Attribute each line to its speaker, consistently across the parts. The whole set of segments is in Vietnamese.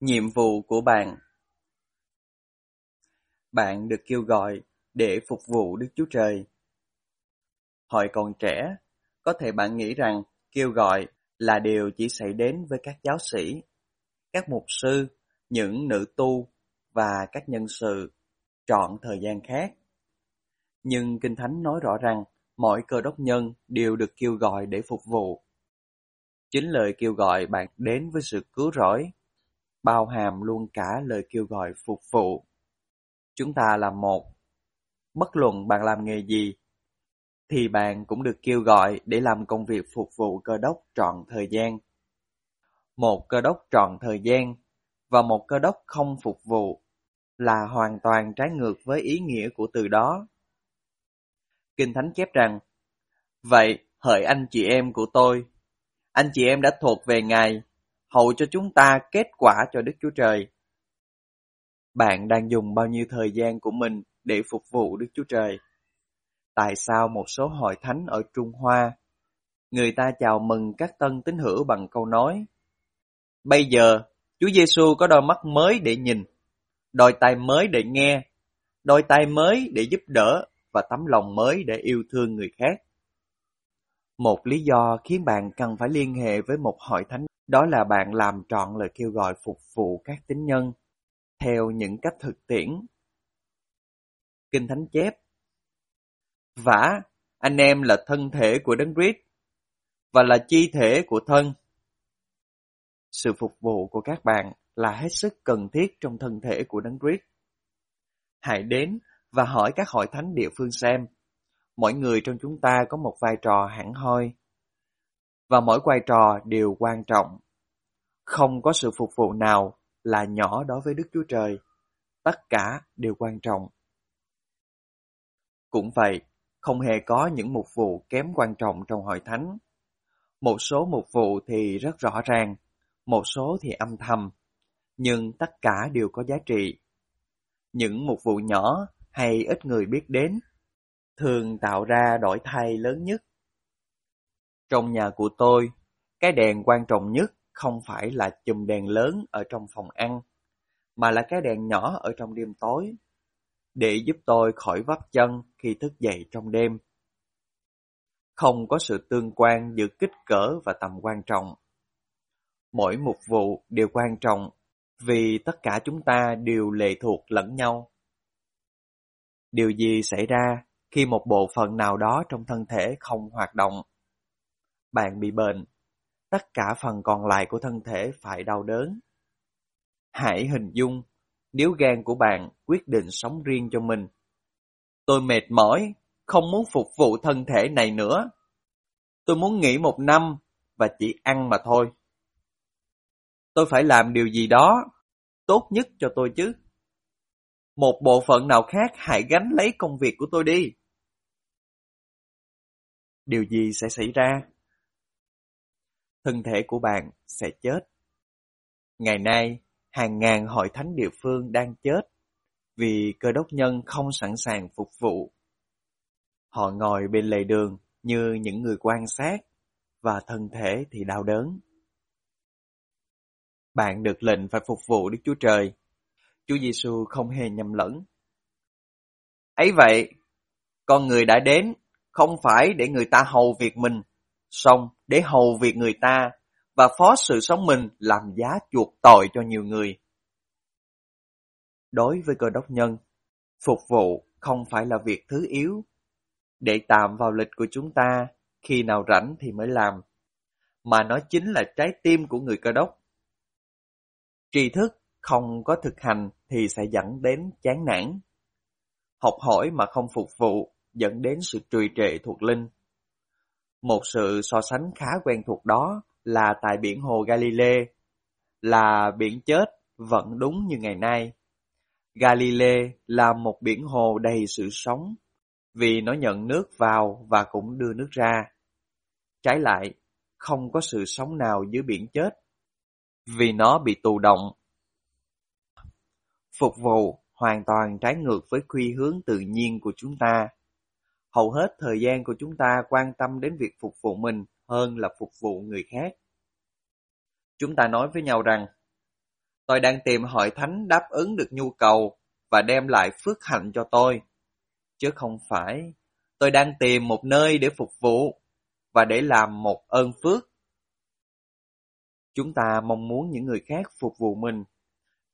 Speaker 1: Nhiệm vụ của bạn Bạn được kêu gọi để phục vụ Đức Chúa Trời. Hồi còn trẻ, có thể bạn nghĩ rằng kêu gọi là điều chỉ xảy đến với các giáo sĩ, các mục sư, những nữ tu và các nhân sự trọn thời gian khác. Nhưng Kinh Thánh nói rõ rằng mọi cơ đốc nhân đều được kêu gọi để phục vụ. Chính lời kêu gọi bạn đến với sự cứu rỗi bao hàm luôn cả lời kêu gọi phục vụ. Chúng ta là một. Bất luận bạn làm nghề gì, thì bạn cũng được kêu gọi để làm công việc phục vụ cơ đốc trọn thời gian. Một cơ đốc trọn thời gian và một cơ đốc không phục vụ là hoàn toàn trái ngược với ý nghĩa của từ đó. Kinh Thánh chép rằng, Vậy, hỡi anh chị em của tôi, anh chị em đã thuộc về Ngài hầu cho chúng ta kết quả cho Đức Chúa Trời. Bạn đang dùng bao nhiêu thời gian của mình để phục vụ Đức Chúa Trời? Tại sao một số hội thánh ở Trung Hoa, người ta chào mừng các tân tín hữu bằng câu nói Bây giờ, Chúa Giêsu có đôi mắt mới để nhìn, đôi tai mới để nghe, đôi tay mới để giúp đỡ và tấm lòng mới để yêu thương người khác. Một lý do khiến bạn cần phải liên hệ với một hội thánh đó là bạn làm trọn lời kêu gọi phục vụ các tín nhân theo những cách thực tiễn. Kinh Thánh chép Vả, anh em là thân thể của Đấng Christ và là chi thể của thân. Sự phục vụ của các bạn là hết sức cần thiết trong thân thể của Đấng Christ. Hãy đến và hỏi các hội thánh địa phương xem. Mỗi người trong chúng ta có một vai trò hẳn hoi và mỗi vai trò đều quan trọng. Không có sự phục vụ nào là nhỏ đối với Đức Chúa Trời, tất cả đều quan trọng. Cũng vậy, không hề có những mục vụ kém quan trọng trong hội thánh. Một số mục vụ thì rất rõ ràng, một số thì âm thầm, nhưng tất cả đều có giá trị. Những mục vụ nhỏ hay ít người biết đến thường tạo ra đổi thay lớn nhất. Trong nhà của tôi, cái đèn quan trọng nhất không phải là chùm đèn lớn ở trong phòng ăn, mà là cái đèn nhỏ ở trong đêm tối, để giúp tôi khỏi vấp chân khi thức dậy trong đêm. Không có sự tương quan giữa kích cỡ và tầm quan trọng. Mỗi mục vụ đều quan trọng vì tất cả chúng ta đều lệ thuộc lẫn nhau. Điều gì xảy ra khi một bộ phận nào đó trong thân thể không hoạt động? Bạn bị bệnh, tất cả phần còn lại của thân thể phải đau đớn. Hãy hình dung nếu gan của bạn quyết định sống riêng cho mình. Tôi mệt mỏi, không muốn phục vụ thân thể này nữa. Tôi muốn nghỉ một năm và chỉ ăn mà thôi. Tôi phải làm điều gì đó tốt nhất cho tôi chứ. Một bộ phận nào khác hãy gánh lấy công việc của tôi đi. Điều gì sẽ xảy ra? Thân thể của bạn sẽ chết. Ngày nay, hàng ngàn hội thánh địa phương đang chết vì cơ đốc nhân không sẵn sàng phục vụ. Họ ngồi bên lề đường như những người quan sát và thân thể thì đau đớn. Bạn được lệnh phải phục vụ Đức Chúa Trời. Chúa Giêsu không hề nhầm lẫn. Ấy vậy, con người đã đến không phải để người ta hầu việc mình, xong để hầu việc người ta và phó sự sống mình làm giá chuộc tội cho nhiều người. Đối với cơ đốc nhân, phục vụ không phải là việc thứ yếu. Để tạm vào lịch của chúng ta, khi nào rảnh thì mới làm, mà nó chính là trái tim của người cơ đốc. Tri thức không có thực hành thì sẽ dẫn đến chán nản. Học hỏi mà không phục vụ dẫn đến sự trùy trệ thuộc linh. Một sự so sánh khá quen thuộc đó là tại biển hồ Galilee, là biển chết vẫn đúng như ngày nay. Galilee là một biển hồ đầy sự sống, vì nó nhận nước vào và cũng đưa nước ra. Trái lại, không có sự sống nào dưới biển chết, vì nó bị tù động. Phục vụ hoàn toàn trái ngược với quy hướng tự nhiên của chúng ta. Hầu hết thời gian của chúng ta quan tâm đến việc phục vụ mình hơn là phục vụ người khác. Chúng ta nói với nhau rằng, Tôi đang tìm hội thánh đáp ứng được nhu cầu và đem lại phước hạnh cho tôi. Chứ không phải tôi đang tìm một nơi để phục vụ và để làm một ơn phước. Chúng ta mong muốn những người khác phục vụ mình,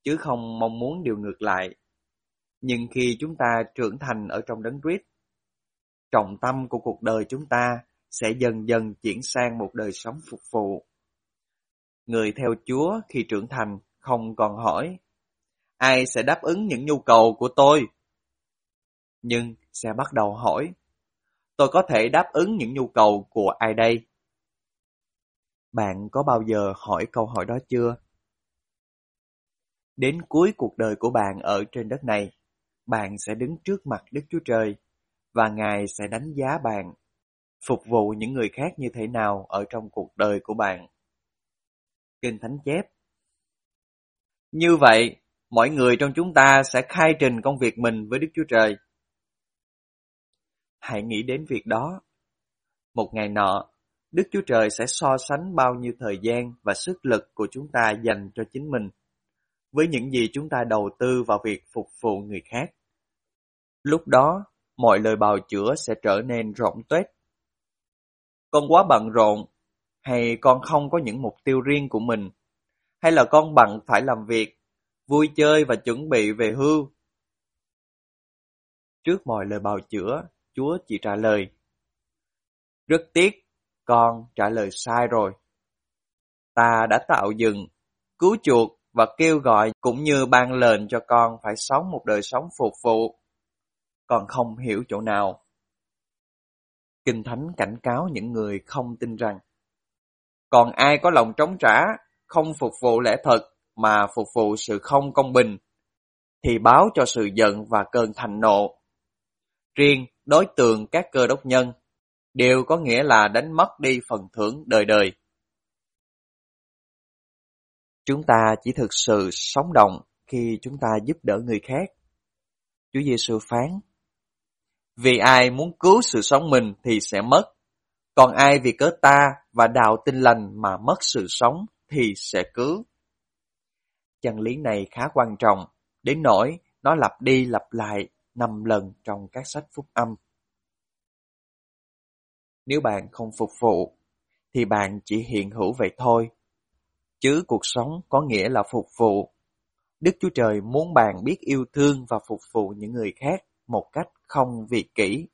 Speaker 1: chứ không mong muốn điều ngược lại. Nhưng khi chúng ta trưởng thành ở trong đấng Christ, trọng tâm của cuộc đời chúng ta sẽ dần dần chuyển sang một đời sống phục vụ. Người theo Chúa khi trưởng thành không còn hỏi ai sẽ đáp ứng những nhu cầu của tôi, nhưng sẽ bắt đầu hỏi tôi có thể đáp ứng những nhu cầu của ai đây? Bạn có bao giờ hỏi câu hỏi đó chưa? Đến cuối cuộc đời của bạn ở trên đất này, bạn sẽ đứng trước mặt Đức Chúa Trời và Ngài sẽ đánh giá bạn, phục vụ những người khác như thế nào ở trong cuộc đời của bạn. Kinh Thánh chép Như vậy, mọi người trong chúng ta sẽ khai trình công việc mình với Đức Chúa Trời. Hãy nghĩ đến việc đó. Một ngày nọ, Đức Chúa Trời sẽ so sánh bao nhiêu thời gian và sức lực của chúng ta dành cho chính mình với những gì chúng ta đầu tư vào việc phục vụ người khác. Lúc đó, mọi lời bào chữa sẽ trở nên rộng tuếch. Con quá bận rộn, hay con không có những mục tiêu riêng của mình, hay là con bận phải làm việc, vui chơi và chuẩn bị về hưu. Trước mọi lời bào chữa, Chúa chỉ trả lời. Rất tiếc, con trả lời sai rồi. Ta đã tạo dựng, cứu chuộc và kêu gọi cũng như ban lệnh cho con phải sống một đời sống phục vụ. Còn không hiểu chỗ nào. Kinh Thánh cảnh cáo những người không tin rằng còn ai có lòng trống trả, không phục vụ lẽ thật mà phục vụ sự không công bình, thì báo cho sự giận và cơn thành nộ. Riêng đối tượng các cơ đốc nhân đều có nghĩa là đánh mất đi phần thưởng đời đời. Chúng ta chỉ thực sự sống động khi chúng ta giúp đỡ người khác. Chúa Giêsu phán: vì ai muốn cứu sự sống mình thì sẽ mất, còn ai vì cớ ta và đạo tinh lành mà mất sự sống thì sẽ cứu. Chân lý này khá quan trọng, đến nỗi nó lặp đi lặp lại năm lần trong các sách phúc âm. Nếu bạn không phục vụ, thì bạn chỉ hiện hữu vậy thôi. Chứ cuộc sống có nghĩa là phục vụ. Đức Chúa Trời muốn bạn biết yêu thương và phục vụ những người khác một cách không vì kỹ.